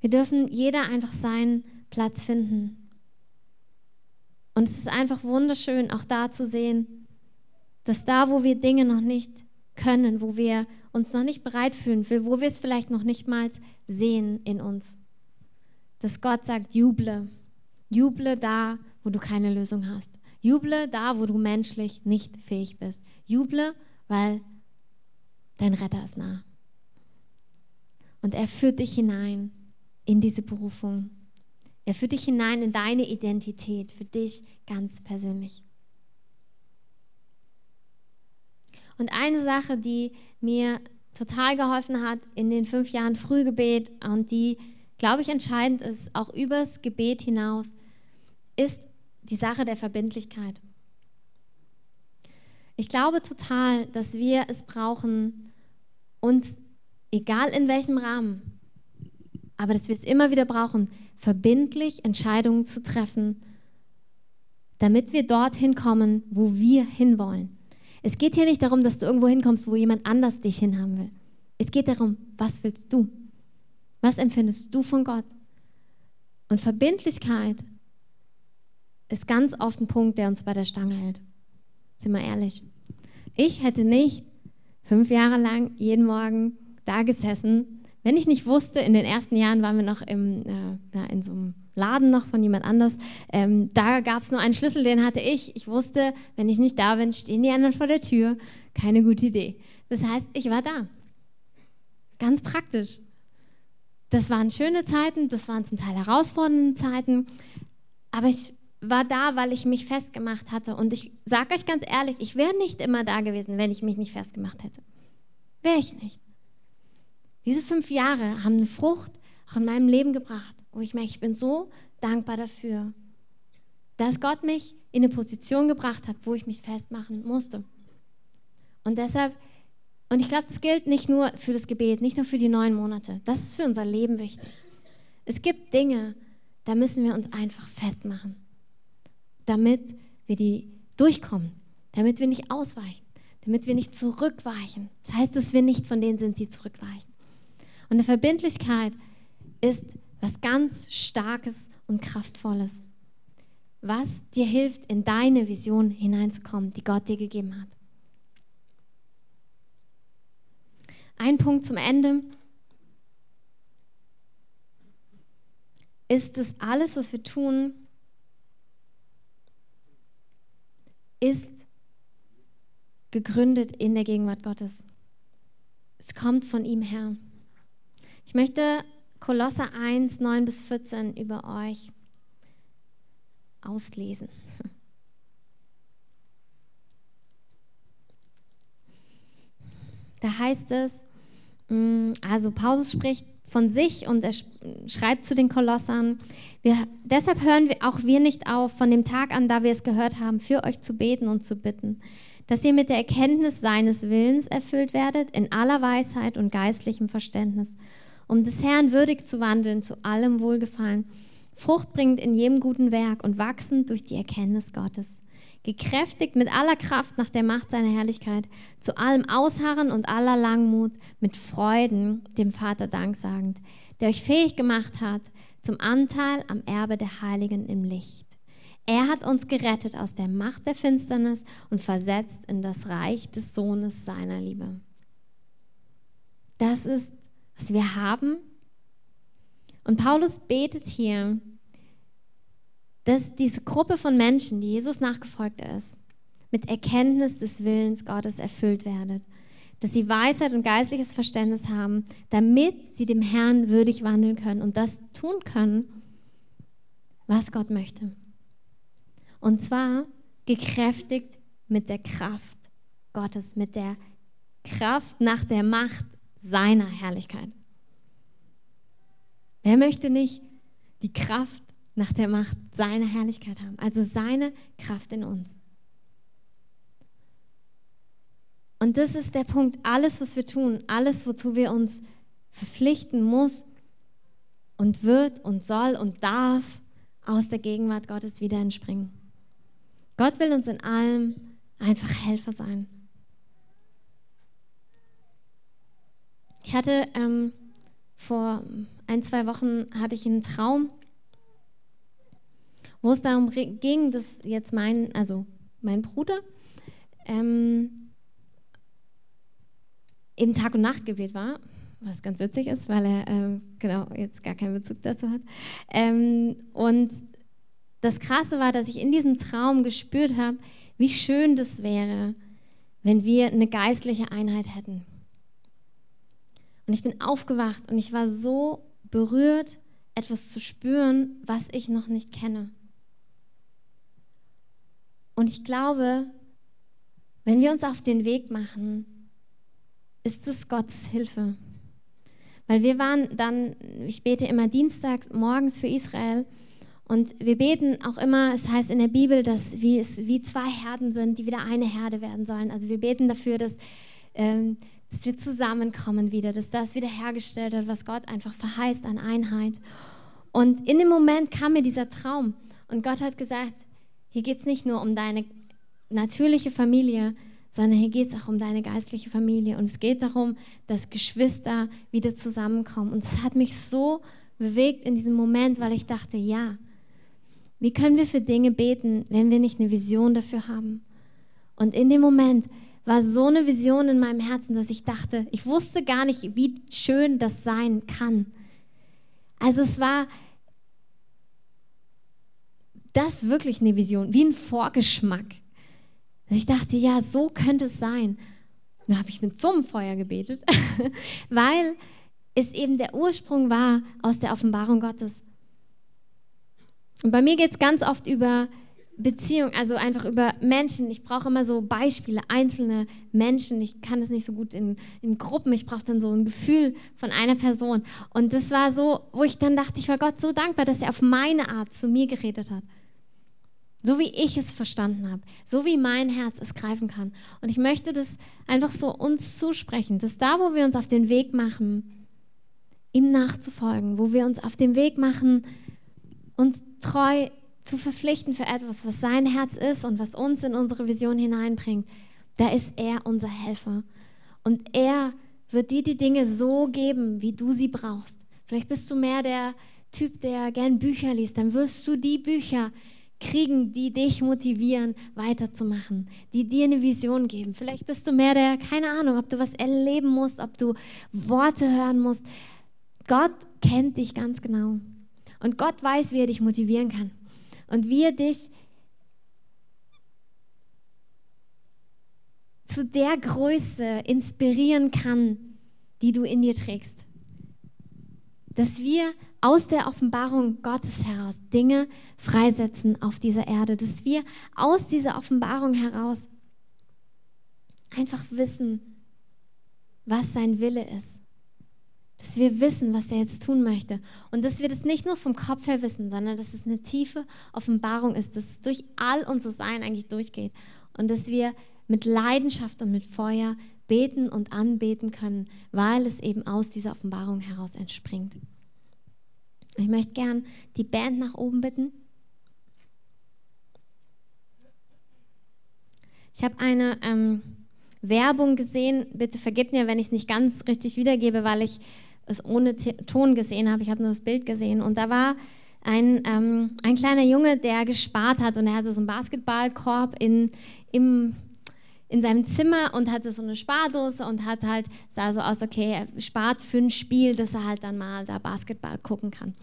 Wir dürfen jeder einfach seinen Platz finden. Und es ist einfach wunderschön, auch da zu sehen, dass da, wo wir Dinge noch nicht können, wo wir uns noch nicht bereit fühlen, wo wir es vielleicht noch nicht mal sehen in uns. Dass Gott sagt, juble. Juble da, wo du keine Lösung hast. Juble da, wo du menschlich nicht fähig bist. Juble, weil dein Retter ist nah. Und er führt dich hinein in diese Berufung. Er führt dich hinein in deine Identität, für dich ganz persönlich. Und eine Sache, die mir total geholfen hat in den fünf Jahren Frühgebet und die, glaube ich, entscheidend ist, auch übers Gebet hinaus, ist die Sache der Verbindlichkeit. Ich glaube total, dass wir es brauchen, uns, egal in welchem Rahmen, aber dass wir es immer wieder brauchen, verbindlich Entscheidungen zu treffen, damit wir dorthin kommen, wo wir hinwollen. Es geht hier nicht darum, dass du irgendwo hinkommst, wo jemand anders dich hinhaben will. Es geht darum, was willst du? Was empfindest du von Gott? Und Verbindlichkeit ist ganz oft ein Punkt, der uns bei der Stange hält. Sind wir ehrlich. Ich hätte nicht fünf Jahre lang jeden Morgen da gesessen, wenn ich nicht wusste, in den ersten Jahren waren wir noch im, äh, in so einem Laden noch von jemand anders. Ähm, da gab es nur einen Schlüssel, den hatte ich. Ich wusste, wenn ich nicht da bin, stehen die anderen vor der Tür. Keine gute Idee. Das heißt, ich war da. Ganz praktisch. Das waren schöne Zeiten, das waren zum Teil herausfordernde Zeiten, aber ich war da, weil ich mich festgemacht hatte. Und ich sage euch ganz ehrlich, ich wäre nicht immer da gewesen, wenn ich mich nicht festgemacht hätte. Wäre ich nicht. Diese fünf Jahre haben eine Frucht auch in meinem Leben gebracht, wo ich merke, ich bin so dankbar dafür, dass Gott mich in eine Position gebracht hat, wo ich mich festmachen musste. Und deshalb, und ich glaube, das gilt nicht nur für das Gebet, nicht nur für die neun Monate. Das ist für unser Leben wichtig. Es gibt Dinge, da müssen wir uns einfach festmachen damit wir die durchkommen, damit wir nicht ausweichen, damit wir nicht zurückweichen. Das heißt, dass wir nicht von denen sind, die zurückweichen. Und eine Verbindlichkeit ist was ganz Starkes und Kraftvolles, was dir hilft, in deine Vision hineinzukommen, die Gott dir gegeben hat. Ein Punkt zum Ende ist, dass alles, was wir tun, ist gegründet in der Gegenwart Gottes. Es kommt von ihm her. Ich möchte Kolosser 1, 9 bis 14 über euch auslesen. (laughs) Da heißt es, mm, also Paulus spricht von sich und er schreibt zu den Kolossern, wir, deshalb hören wir auch wir nicht auf, von dem Tag an, da wir es gehört haben, für euch zu beten und zu bitten, dass ihr mit der Erkenntnis seines Willens erfüllt werdet, in aller Weisheit und geistlichem Verständnis, um des Herrn würdig zu wandeln, zu allem Wohlgefallen, Frucht bringend in jedem guten Werk und wachsend durch die Erkenntnis Gottes gekräftigt mit aller Kraft nach der Macht seiner Herrlichkeit, zu allem Ausharren und aller Langmut, mit Freuden dem Vater danksagend, der euch fähig gemacht hat zum Anteil am Erbe der Heiligen im Licht. Er hat uns gerettet aus der Macht der Finsternis und versetzt in das Reich des Sohnes seiner Liebe. Das ist, was wir haben. Und Paulus betet hier dass diese Gruppe von Menschen, die Jesus nachgefolgt ist, mit Erkenntnis des Willens Gottes erfüllt werden. Dass sie Weisheit und geistliches Verständnis haben, damit sie dem Herrn würdig wandeln können und das tun können, was Gott möchte. Und zwar gekräftigt mit der Kraft Gottes, mit der Kraft nach der Macht seiner Herrlichkeit. Wer möchte nicht die Kraft nach der Macht seiner Herrlichkeit haben, also seine Kraft in uns. Und das ist der Punkt, alles, was wir tun, alles, wozu wir uns verpflichten muss und wird und soll und darf, aus der Gegenwart Gottes wieder entspringen. Gott will uns in allem einfach Helfer sein. Ich hatte ähm, vor ein, zwei Wochen hatte ich einen Traum wo es darum ging, dass jetzt mein, also mein Bruder, ähm, eben Tag- und Nachtgebet war, was ganz witzig ist, weil er ähm, genau jetzt gar keinen Bezug dazu hat. Ähm, und das Krasse war, dass ich in diesem Traum gespürt habe, wie schön das wäre, wenn wir eine geistliche Einheit hätten. Und ich bin aufgewacht und ich war so berührt, etwas zu spüren, was ich noch nicht kenne. Und ich glaube, wenn wir uns auf den Weg machen, ist es Gottes Hilfe. Weil wir waren dann, ich bete immer dienstags morgens für Israel und wir beten auch immer, es heißt in der Bibel, dass wir es wie zwei Herden sind, die wieder eine Herde werden sollen. Also wir beten dafür, dass, ähm, dass wir zusammenkommen wieder, dass das wiederhergestellt wird, was Gott einfach verheißt an Einheit. Und in dem Moment kam mir dieser Traum und Gott hat gesagt, hier geht es nicht nur um deine natürliche Familie, sondern hier geht es auch um deine geistliche Familie. Und es geht darum, dass Geschwister wieder zusammenkommen. Und es hat mich so bewegt in diesem Moment, weil ich dachte, ja, wie können wir für Dinge beten, wenn wir nicht eine Vision dafür haben? Und in dem Moment war so eine Vision in meinem Herzen, dass ich dachte, ich wusste gar nicht, wie schön das sein kann. Also es war das wirklich eine Vision, wie ein Vorgeschmack. Dass ich dachte, ja, so könnte es sein. Da habe ich mit einem Feuer gebetet, (laughs) weil es eben der Ursprung war aus der Offenbarung Gottes. Und bei mir geht es ganz oft über Beziehung, also einfach über Menschen. Ich brauche immer so Beispiele, einzelne Menschen. Ich kann es nicht so gut in, in Gruppen. Ich brauche dann so ein Gefühl von einer Person. Und das war so, wo ich dann dachte, ich war Gott so dankbar, dass er auf meine Art zu mir geredet hat. So wie ich es verstanden habe, so wie mein Herz es greifen kann. Und ich möchte das einfach so uns zusprechen, dass da, wo wir uns auf den Weg machen, ihm nachzufolgen, wo wir uns auf den Weg machen, uns treu zu verpflichten für etwas, was sein Herz ist und was uns in unsere Vision hineinbringt, da ist er unser Helfer. Und er wird dir die Dinge so geben, wie du sie brauchst. Vielleicht bist du mehr der Typ, der gern Bücher liest, dann wirst du die Bücher kriegen, die dich motivieren, weiterzumachen, die dir eine Vision geben. Vielleicht bist du mehr der, keine Ahnung, ob du was erleben musst, ob du Worte hören musst. Gott kennt dich ganz genau. Und Gott weiß, wie er dich motivieren kann. Und wie er dich zu der Größe inspirieren kann, die du in dir trägst. Dass wir aus der Offenbarung Gottes heraus Dinge freisetzen auf dieser Erde, dass wir aus dieser Offenbarung heraus einfach wissen, was sein Wille ist. Dass wir wissen, was er jetzt tun möchte. Und dass wir das nicht nur vom Kopf her wissen, sondern dass es eine tiefe Offenbarung ist, dass es durch all unser Sein eigentlich durchgeht. Und dass wir mit Leidenschaft und mit Feuer beten und anbeten können, weil es eben aus dieser Offenbarung heraus entspringt. Ich möchte gern die Band nach oben bitten. Ich habe eine ähm, Werbung gesehen. Bitte vergebt mir, wenn ich es nicht ganz richtig wiedergebe, weil ich es ohne Ton gesehen habe. Ich habe nur das Bild gesehen. Und da war ein, ähm, ein kleiner Junge, der gespart hat und er hatte so einen Basketballkorb in, im in seinem Zimmer und hatte so eine Spardose und hat halt, sah so aus, okay, er spart für ein Spiel, dass er halt dann mal da Basketball gucken kann.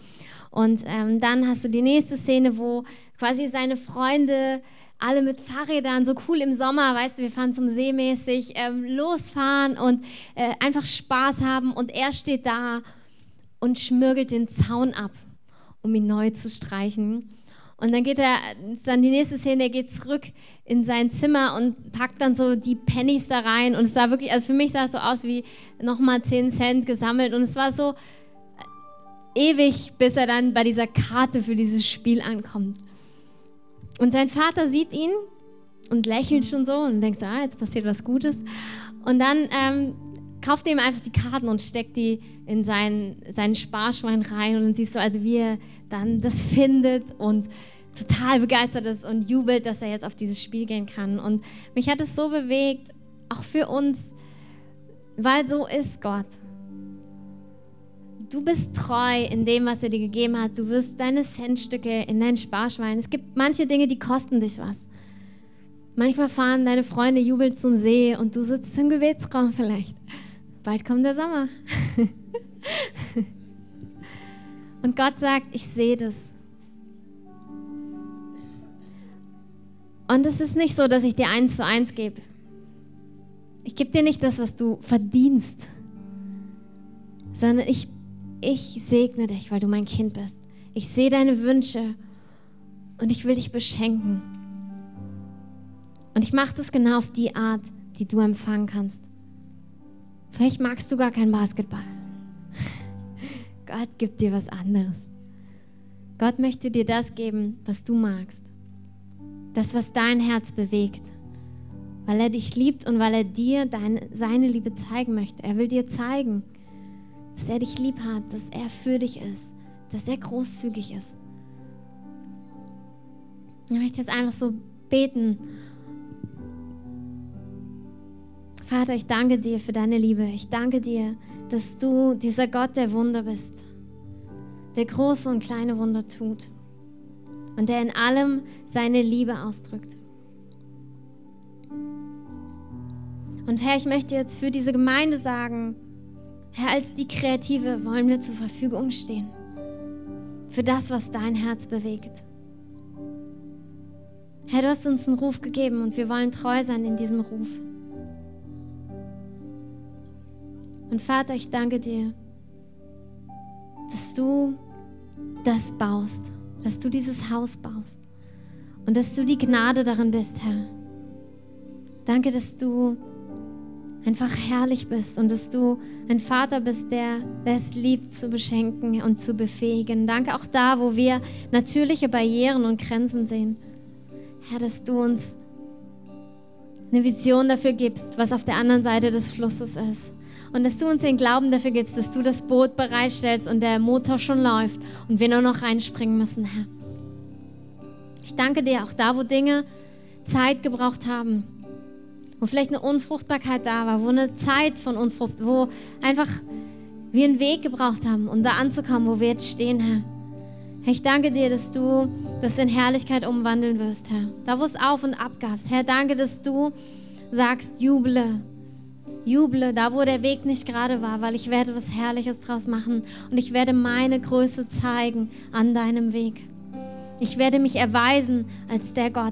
Und ähm, dann hast du die nächste Szene, wo quasi seine Freunde alle mit Fahrrädern, so cool im Sommer, weißt du, wir fahren zum See mäßig, ähm, losfahren und äh, einfach Spaß haben und er steht da und schmirgelt den Zaun ab, um ihn neu zu streichen. Und dann geht er, dann die nächste Szene, er geht zurück in sein Zimmer und packt dann so die Pennies da rein. Und es sah wirklich, also für mich sah es so aus wie nochmal 10 Cent gesammelt. Und es war so ewig, bis er dann bei dieser Karte für dieses Spiel ankommt. Und sein Vater sieht ihn und lächelt schon so und denkt so, ah, jetzt passiert was Gutes. Und dann ähm, kauft er ihm einfach die Karten und steckt die in sein, seinen Sparschwein rein. Und dann siehst du also, wie er dann das (laughs) findet und total begeistert ist und jubelt, dass er jetzt auf dieses Spiel gehen kann. Und mich hat es so bewegt, auch für uns, weil so ist Gott. Du bist treu in dem, was er dir gegeben hat. Du wirst deine Centstücke in dein Sparschwein. Es gibt manche Dinge, die kosten dich was. Manchmal fahren deine Freunde jubelnd zum See und du sitzt im Gebetsraum vielleicht. bald kommt der Sommer. (laughs) Und Gott sagt, ich sehe das. Und es ist nicht so, dass ich dir eins zu eins gebe. Ich gebe dir nicht das, was du verdienst, sondern ich, ich segne dich, weil du mein Kind bist. Ich sehe deine Wünsche und ich will dich beschenken. Und ich mache das genau auf die Art, die du empfangen kannst. Vielleicht magst du gar keinen Basketball. (laughs) Gott gibt dir was anderes. Gott möchte dir das geben, was du magst. Das, was dein Herz bewegt. Weil er dich liebt und weil er dir deine, seine Liebe zeigen möchte. Er will dir zeigen, dass er dich lieb hat, dass er für dich ist, dass er großzügig ist. Ich möchte jetzt einfach so beten. Vater, ich danke dir für deine Liebe. Ich danke dir, dass du dieser Gott der Wunder bist, der große und kleine Wunder tut und der in allem seine Liebe ausdrückt. Und Herr, ich möchte jetzt für diese Gemeinde sagen, Herr, als die Kreative wollen wir zur Verfügung stehen. Für das, was dein Herz bewegt. Herr, du hast uns einen Ruf gegeben und wir wollen treu sein in diesem Ruf. Und Vater, ich danke dir, dass du das baust, dass du dieses Haus baust und dass du die Gnade darin bist, Herr. Danke, dass du einfach herrlich bist und dass du ein Vater bist, der, es liebt zu beschenken und zu befähigen. Danke auch da, wo wir natürliche Barrieren und Grenzen sehen. Herr, dass du uns eine Vision dafür gibst, was auf der anderen Seite des Flusses ist. Und dass du uns den Glauben dafür gibst, dass du das Boot bereitstellst und der Motor schon läuft und wir nur noch reinspringen müssen, Herr. Ich danke dir auch da, wo Dinge Zeit gebraucht haben, wo vielleicht eine Unfruchtbarkeit da war, wo eine Zeit von Unfrucht, wo einfach wir einen Weg gebraucht haben, um da anzukommen, wo wir jetzt stehen, Herr. Herr, ich danke dir, dass du das in Herrlichkeit umwandeln wirst, Herr. Da, wo es auf und ab gab. Herr, danke, dass du sagst, juble. Juble, da wo der Weg nicht gerade war, weil ich werde was Herrliches draus machen und ich werde meine Größe zeigen an deinem Weg. Ich werde mich erweisen als der Gott,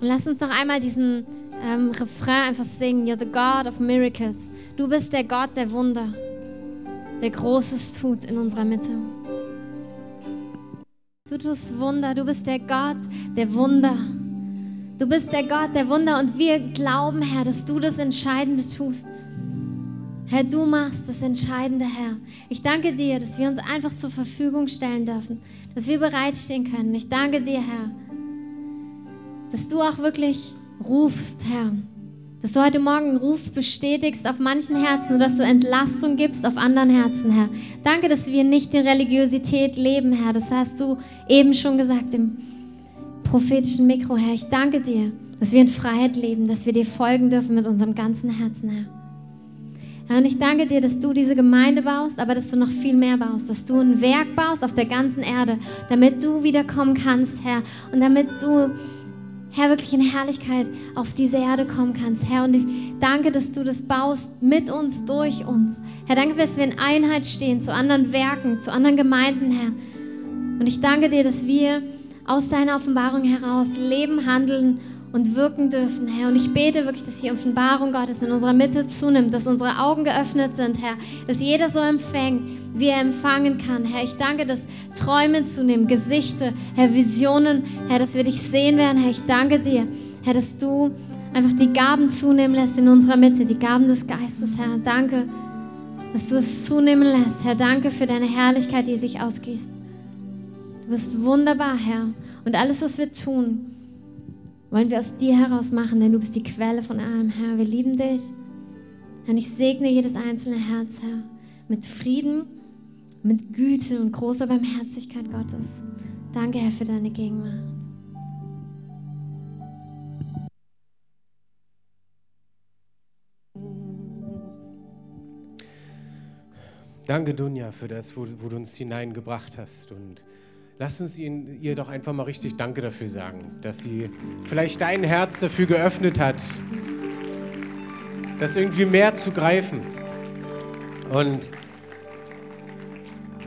und lass uns noch einmal diesen ähm, Refrain einfach singen. You're the God of Miracles. Du bist der Gott der Wunder, der Großes tut in unserer Mitte. Du tust Wunder. Du bist der Gott der Wunder. Du bist der Gott der Wunder und wir glauben, Herr, dass du das Entscheidende tust. Herr, du machst das Entscheidende, Herr. Ich danke dir, dass wir uns einfach zur Verfügung stellen dürfen, dass wir bereitstehen können. Ich danke dir, Herr dass du auch wirklich rufst, Herr. Dass du heute Morgen einen Ruf bestätigst auf manchen Herzen und dass du Entlastung gibst auf anderen Herzen, Herr. Danke, dass wir nicht in Religiosität leben, Herr. Das hast du eben schon gesagt im prophetischen Mikro, Herr. Ich danke dir, dass wir in Freiheit leben, dass wir dir folgen dürfen mit unserem ganzen Herzen, Herr. Herr, und ich danke dir, dass du diese Gemeinde baust, aber dass du noch viel mehr baust, dass du ein Werk baust auf der ganzen Erde, damit du wiederkommen kannst, Herr, und damit du Herr, wirklich in Herrlichkeit auf diese Erde kommen kannst, Herr. Und ich danke, dass du das baust mit uns, durch uns. Herr, danke, dass wir in Einheit stehen zu anderen Werken, zu anderen Gemeinden, Herr. Und ich danke dir, dass wir aus deiner Offenbarung heraus leben, handeln und wirken dürfen, Herr. Und ich bete wirklich, dass die Offenbarung Gottes in unserer Mitte zunimmt, dass unsere Augen geöffnet sind, Herr, dass jeder so empfängt, wie er empfangen kann, Herr. Ich danke, dass Träume zunehmen, Gesichter, Herr, Visionen, Herr, dass wir dich sehen werden, Herr. Ich danke dir, Herr, dass du einfach die Gaben zunehmen lässt in unserer Mitte, die Gaben des Geistes, Herr. Danke, dass du es zunehmen lässt, Herr. Danke für deine Herrlichkeit, die sich ausgießt. Du bist wunderbar, Herr. Und alles, was wir tun, wollen wir aus dir heraus machen, denn du bist die Quelle von allem, Herr. Wir lieben dich. Und ich segne jedes einzelne Herz, Herr, mit Frieden, mit Güte und großer Barmherzigkeit Gottes. Danke, Herr, für deine Gegenwart. Danke, Dunja, für das, wo, wo, du uns hineingebracht hast. Und Lass uns ihn, ihr doch einfach mal richtig Danke dafür sagen, dass sie vielleicht dein Herz dafür geöffnet hat. das irgendwie mehr zu greifen. Und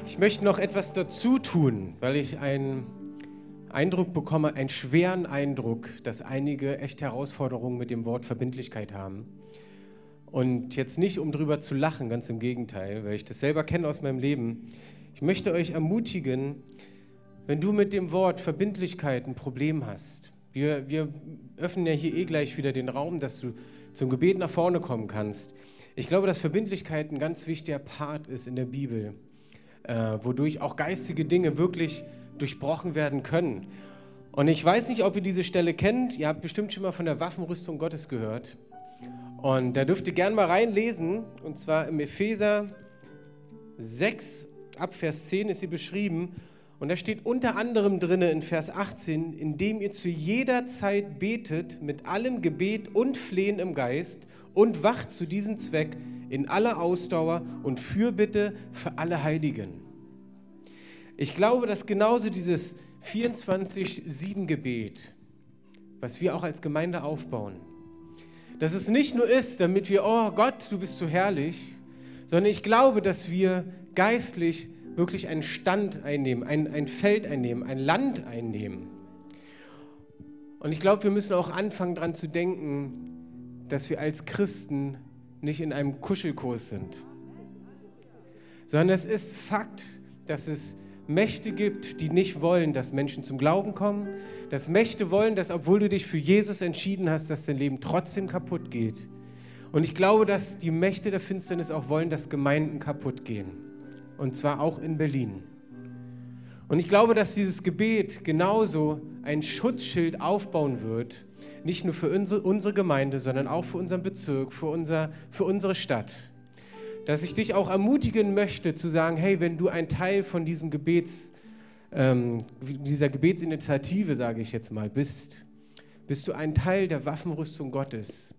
ich möchte noch etwas dazu tun, weil ich einen Eindruck bekomme, einen schweren Eindruck, dass einige echt Herausforderungen mit dem Wort Verbindlichkeit haben. Und jetzt nicht, um drüber zu lachen, ganz im Gegenteil, weil ich das selber kenne aus meinem Leben. Ich möchte euch ermutigen, wenn du mit dem Wort Verbindlichkeit ein Problem hast, wir, wir öffnen ja hier eh gleich wieder den Raum, dass du zum Gebet nach vorne kommen kannst. Ich glaube, dass Verbindlichkeit ein ganz wichtiger Part ist in der Bibel, äh, wodurch auch geistige Dinge wirklich durchbrochen werden können. Und ich weiß nicht, ob ihr diese Stelle kennt. Ihr habt bestimmt schon mal von der Waffenrüstung Gottes gehört. Und da dürft ihr gerne mal reinlesen. Und zwar im Epheser 6, ab Vers 10 ist sie beschrieben. Und da steht unter anderem drin in Vers 18, indem ihr zu jeder Zeit betet mit allem Gebet und Flehen im Geist und wacht zu diesem Zweck in aller Ausdauer und Fürbitte für alle Heiligen. Ich glaube, dass genauso dieses 24-7-Gebet, was wir auch als Gemeinde aufbauen, dass es nicht nur ist, damit wir, oh Gott, du bist so herrlich, sondern ich glaube, dass wir geistlich wirklich einen Stand einnehmen, ein, ein Feld einnehmen, ein Land einnehmen. Und ich glaube, wir müssen auch anfangen daran zu denken, dass wir als Christen nicht in einem Kuschelkurs sind, sondern es ist Fakt, dass es Mächte gibt, die nicht wollen, dass Menschen zum Glauben kommen, dass Mächte wollen, dass obwohl du dich für Jesus entschieden hast, dass dein Leben trotzdem kaputt geht. Und ich glaube, dass die Mächte der Finsternis auch wollen, dass Gemeinden kaputt gehen und zwar auch in Berlin. Und ich glaube, dass dieses Gebet genauso ein Schutzschild aufbauen wird, nicht nur für unsere Gemeinde, sondern auch für unseren Bezirk, für, unser, für unsere Stadt. Dass ich dich auch ermutigen möchte zu sagen, hey, wenn du ein Teil von diesem Gebets, ähm, dieser Gebetsinitiative, sage ich jetzt mal, bist, bist du ein Teil der Waffenrüstung Gottes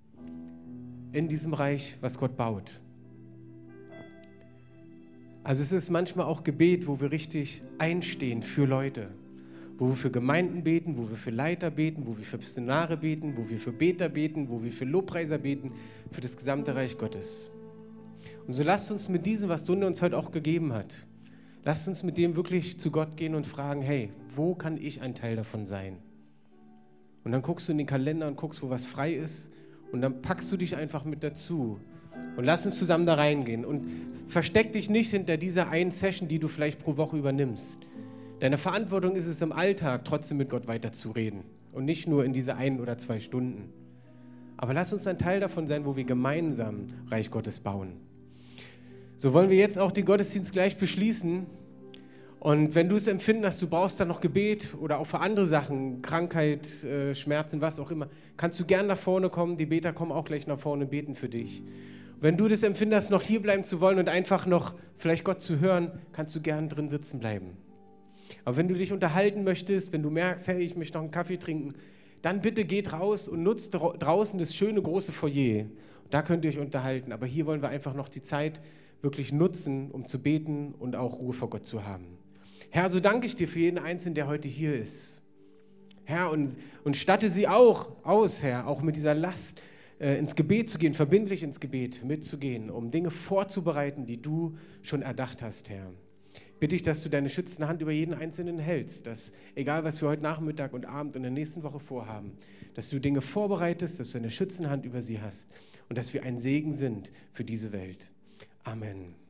in diesem Reich, was Gott baut. Also es ist manchmal auch Gebet, wo wir richtig einstehen für Leute, wo wir für Gemeinden beten, wo wir für Leiter beten, wo wir für Missionare beten, wo wir für Beter beten, wo wir für Lobpreiser beten, für das gesamte Reich Gottes. Und so lasst uns mit diesem, was Dunne uns heute auch gegeben hat, lasst uns mit dem wirklich zu Gott gehen und fragen, hey, wo kann ich ein Teil davon sein? Und dann guckst du in den Kalender und guckst, wo was frei ist und dann packst du dich einfach mit dazu und lass uns zusammen da reingehen. Und versteck dich nicht hinter dieser einen Session, die du vielleicht pro Woche übernimmst. Deine Verantwortung ist es im Alltag, trotzdem mit Gott weiterzureden. Und nicht nur in diese ein oder zwei Stunden. Aber lass uns ein Teil davon sein, wo wir gemeinsam Reich Gottes bauen. So wollen wir jetzt auch den Gottesdienst gleich beschließen. Und wenn du es empfinden hast, du brauchst dann noch Gebet oder auch für andere Sachen, Krankheit, äh, Schmerzen, was auch immer, kannst du gern nach vorne kommen. Die Beter kommen auch gleich nach vorne und beten für dich. Wenn du das empfindest, noch hier bleiben zu wollen und einfach noch vielleicht Gott zu hören, kannst du gern drin sitzen bleiben. Aber wenn du dich unterhalten möchtest, wenn du merkst, hey, ich möchte noch einen Kaffee trinken, dann bitte geht raus und nutzt draußen das schöne große Foyer. Da könnt ihr euch unterhalten. Aber hier wollen wir einfach noch die Zeit wirklich nutzen, um zu beten und auch Ruhe vor Gott zu haben. Herr, so danke ich dir für jeden Einzelnen, der heute hier ist. Herr, und, und statte sie auch aus, Herr, auch mit dieser Last, ins Gebet zu gehen, verbindlich ins Gebet mitzugehen, um Dinge vorzubereiten, die du schon erdacht hast, Herr. Bitte ich, dass du deine schützende Hand über jeden Einzelnen hältst, dass egal was wir heute Nachmittag und Abend und in der nächsten Woche vorhaben, dass du Dinge vorbereitest, dass du eine schützende Hand über sie hast und dass wir ein Segen sind für diese Welt. Amen.